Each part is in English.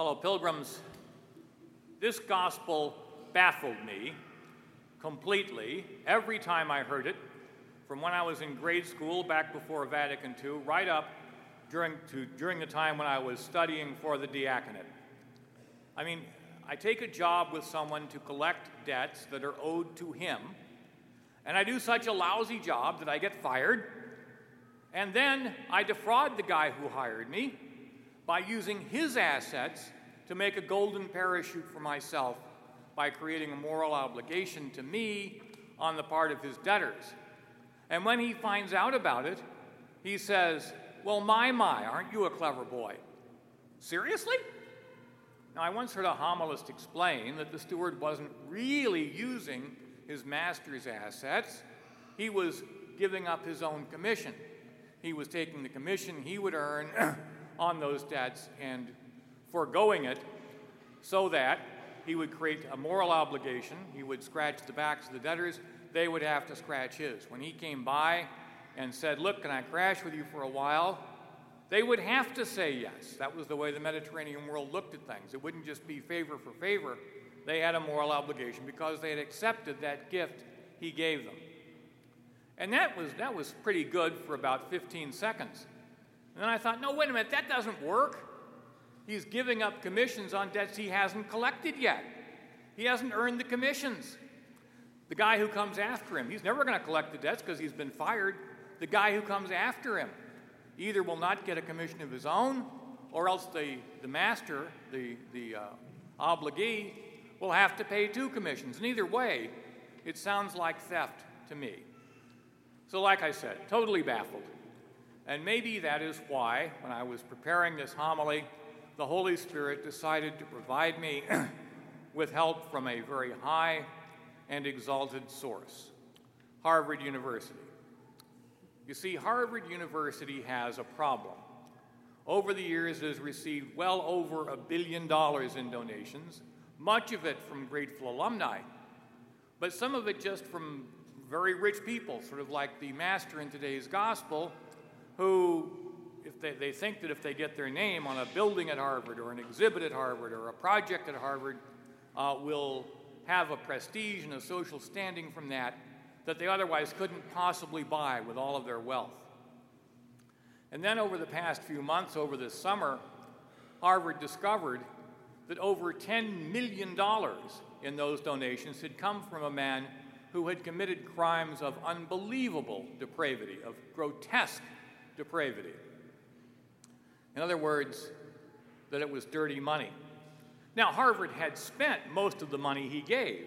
Fellow pilgrims, this gospel baffled me completely every time I heard it, from when I was in grade school back before Vatican II, right up during, to, during the time when I was studying for the diaconate. I mean, I take a job with someone to collect debts that are owed to him, and I do such a lousy job that I get fired, and then I defraud the guy who hired me by using his assets to make a golden parachute for myself by creating a moral obligation to me on the part of his debtors. And when he finds out about it, he says, Well, my, my, aren't you a clever boy? Seriously? Now, I once heard a homilist explain that the steward wasn't really using his master's assets, he was giving up his own commission. He was taking the commission he would earn on those debts and foregoing it so that he would create a moral obligation. He would scratch the backs of the debtors, they would have to scratch his. When he came by and said, Look, can I crash with you for a while? They would have to say yes. That was the way the Mediterranean world looked at things. It wouldn't just be favor for favor, they had a moral obligation because they had accepted that gift he gave them. And that was, that was pretty good for about 15 seconds. And I thought, no, wait a minute, that doesn't work. He's giving up commissions on debts he hasn't collected yet. He hasn't earned the commissions. The guy who comes after him, he's never going to collect the debts because he's been fired. The guy who comes after him either will not get a commission of his own, or else the, the master, the, the uh, obligee, will have to pay two commissions. And either way, it sounds like theft to me. So, like I said, totally baffled. And maybe that is why, when I was preparing this homily, the Holy Spirit decided to provide me with help from a very high and exalted source Harvard University. You see, Harvard University has a problem. Over the years, it has received well over a billion dollars in donations, much of it from grateful alumni, but some of it just from very rich people, sort of like the master in today's gospel, who if they, they think that if they get their name on a building at Harvard or an exhibit at Harvard or a project at Harvard, uh, will have a prestige and a social standing from that that they otherwise couldn't possibly buy with all of their wealth. And then over the past few months, over this summer, Harvard discovered that over $10 million in those donations had come from a man who had committed crimes of unbelievable depravity, of grotesque depravity. In other words, that it was dirty money. Now, Harvard had spent most of the money he gave,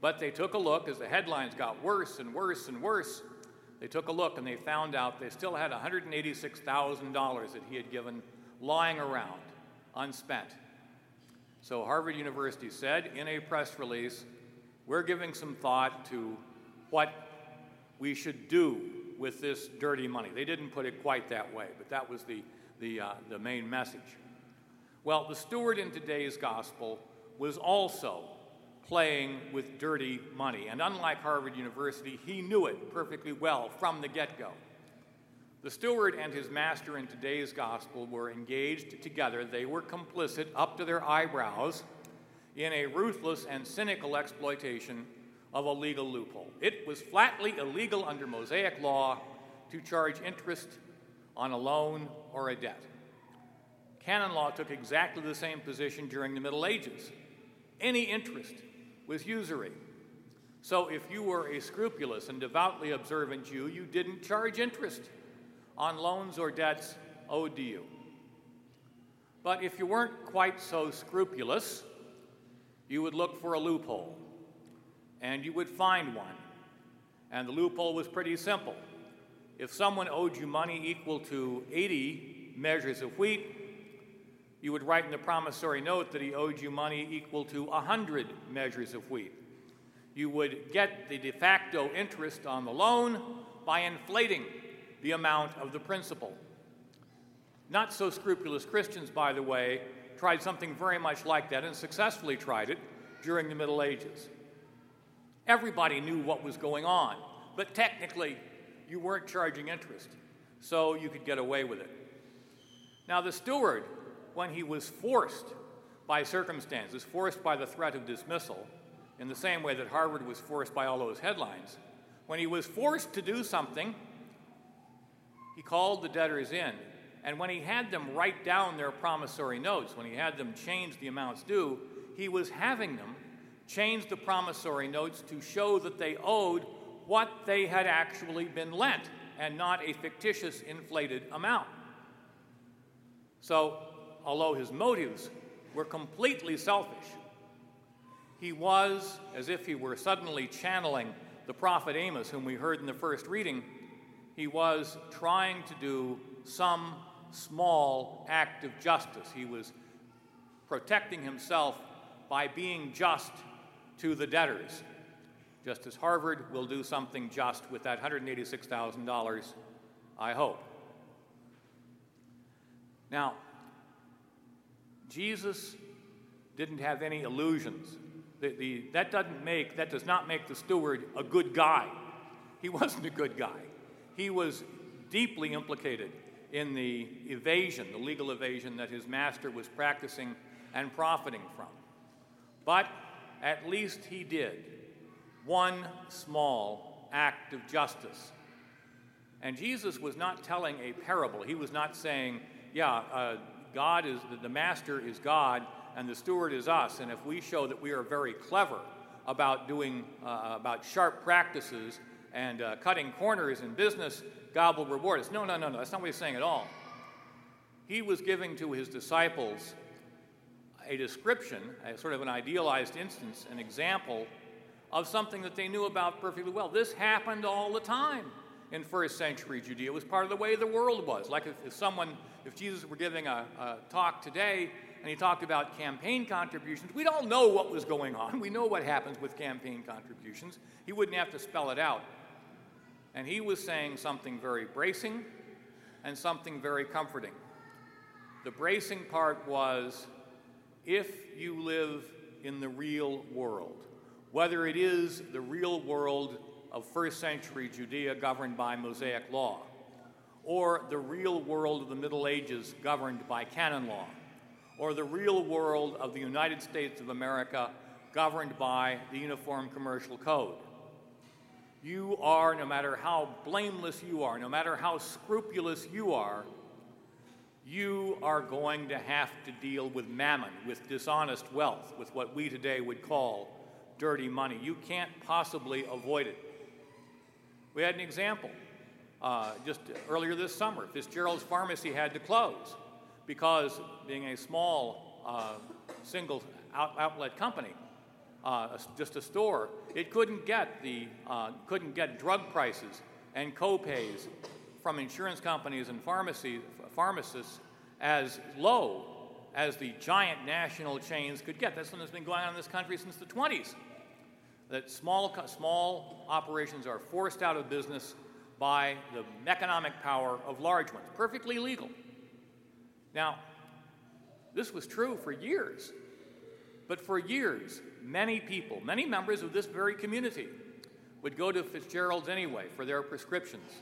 but they took a look as the headlines got worse and worse and worse. They took a look and they found out they still had $186,000 that he had given lying around, unspent. So, Harvard University said in a press release, We're giving some thought to what we should do with this dirty money. They didn't put it quite that way, but that was the the, uh, the main message. Well, the steward in today's gospel was also playing with dirty money. And unlike Harvard University, he knew it perfectly well from the get go. The steward and his master in today's gospel were engaged together. They were complicit up to their eyebrows in a ruthless and cynical exploitation of a legal loophole. It was flatly illegal under Mosaic law to charge interest on a loan or a debt. Canon law took exactly the same position during the Middle Ages. Any interest was usury. So if you were a scrupulous and devoutly observant Jew, you didn't charge interest on loans or debts owed to you. But if you weren't quite so scrupulous, you would look for a loophole, and you would find one. And the loophole was pretty simple if someone owed you money equal to 80 measures of wheat, you would write in the promissory note that he owed you money equal to 100 measures of wheat. You would get the de facto interest on the loan by inflating the amount of the principal. Not so scrupulous Christians, by the way, tried something very much like that and successfully tried it during the Middle Ages. Everybody knew what was going on, but technically you weren't charging interest, so you could get away with it. Now, the steward when he was forced by circumstances, forced by the threat of dismissal, in the same way that Harvard was forced by all those headlines, when he was forced to do something, he called the debtors in. And when he had them write down their promissory notes, when he had them change the amounts due, he was having them change the promissory notes to show that they owed what they had actually been lent and not a fictitious inflated amount. So, although his motives were completely selfish, he was, as if he were suddenly channeling the prophet Amos, whom we heard in the first reading, he was trying to do some small act of justice. He was protecting himself by being just to the debtors, just as Harvard will do something just with that $186,000, I hope. Now, Jesus didn't have any illusions. The, the, that doesn't make that does not make the steward a good guy. He wasn't a good guy. He was deeply implicated in the evasion, the legal evasion that his master was practicing and profiting from. But at least he did one small act of justice. And Jesus was not telling a parable. He was not saying, yeah, uh, God is, the master is God and the steward is us. And if we show that we are very clever about doing, uh, about sharp practices and uh, cutting corners in business, God will reward us. No, no, no, no. That's not what he's saying at all. He was giving to his disciples a description, a sort of an idealized instance, an example of something that they knew about perfectly well. This happened all the time in first century Judea. It was part of the way the world was. Like if, if someone, if Jesus were giving a, a talk today and he talked about campaign contributions, we'd all know what was going on. We know what happens with campaign contributions. He wouldn't have to spell it out. And he was saying something very bracing and something very comforting. The bracing part was if you live in the real world, whether it is the real world of first century Judea governed by Mosaic law, or the real world of the Middle Ages governed by canon law, or the real world of the United States of America governed by the Uniform Commercial Code. You are, no matter how blameless you are, no matter how scrupulous you are, you are going to have to deal with mammon, with dishonest wealth, with what we today would call dirty money. You can't possibly avoid it. We had an example uh, just earlier this summer. Fitzgerald's Pharmacy had to close because, being a small uh, single out- outlet company, uh, just a store, it couldn't get the uh, couldn't get drug prices and co-pays from insurance companies and pharmacy, pharmacists as low as the giant national chains could get. That's something that's been going on in this country since the 20s. That small, small operations are forced out of business by the economic power of large ones. Perfectly legal. Now, this was true for years. But for years, many people, many members of this very community, would go to Fitzgerald's anyway for their prescriptions,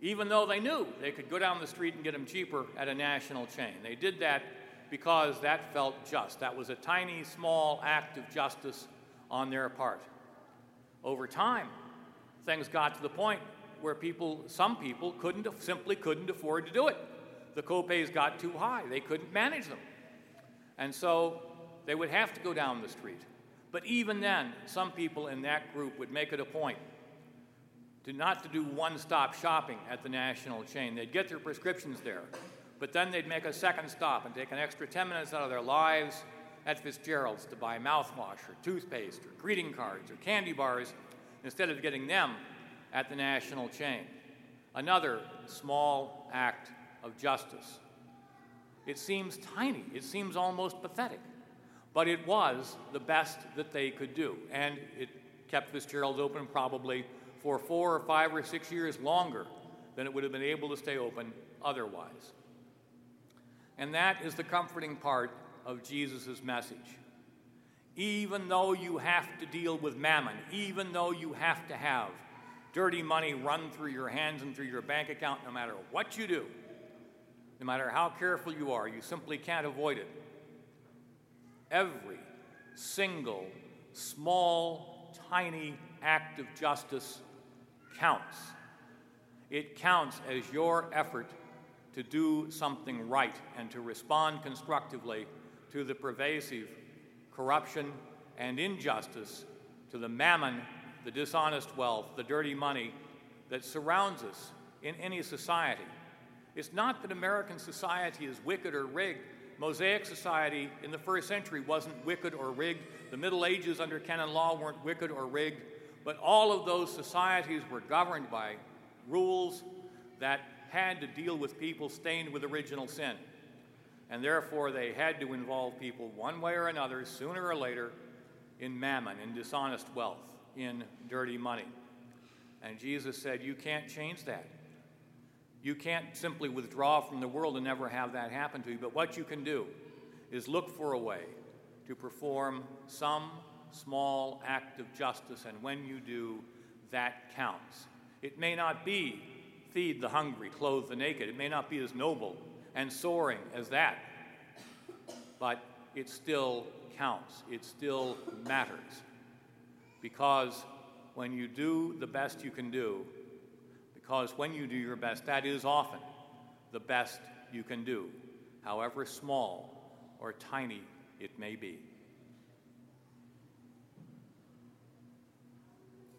even though they knew they could go down the street and get them cheaper at a national chain. They did that because that felt just. That was a tiny, small act of justice on their part. Over time, things got to the point where people, some people, couldn't simply couldn't afford to do it. The copays got too high; they couldn't manage them, and so they would have to go down the street. But even then, some people in that group would make it a point to not to do one-stop shopping at the national chain. They'd get their prescriptions there, but then they'd make a second stop and take an extra 10 minutes out of their lives at Fitzgerald's to buy mouthwash or toothpaste or greeting cards or candy bars instead of getting them at the national chain. Another small act of justice. It seems tiny, it seems almost pathetic. But it was the best that they could do. And it kept Fitzgerald's open probably for four or five or six years longer than it would have been able to stay open otherwise. And that is the comforting part of Jesus' message. Even though you have to deal with mammon, even though you have to have dirty money run through your hands and through your bank account, no matter what you do, no matter how careful you are, you simply can't avoid it. Every single small, tiny act of justice counts. It counts as your effort to do something right and to respond constructively to the pervasive corruption and injustice, to the mammon, the dishonest wealth, the dirty money that surrounds us in any society. It's not that American society is wicked or rigged. Mosaic society in the first century wasn't wicked or rigged. The Middle Ages under canon law weren't wicked or rigged. But all of those societies were governed by rules that had to deal with people stained with original sin. And therefore, they had to involve people one way or another, sooner or later, in mammon, in dishonest wealth, in dirty money. And Jesus said, You can't change that. You can't simply withdraw from the world and never have that happen to you. But what you can do is look for a way to perform some small act of justice, and when you do, that counts. It may not be feed the hungry, clothe the naked, it may not be as noble and soaring as that, but it still counts, it still matters. Because when you do the best you can do, because when you do your best, that is often the best you can do, however small or tiny it may be.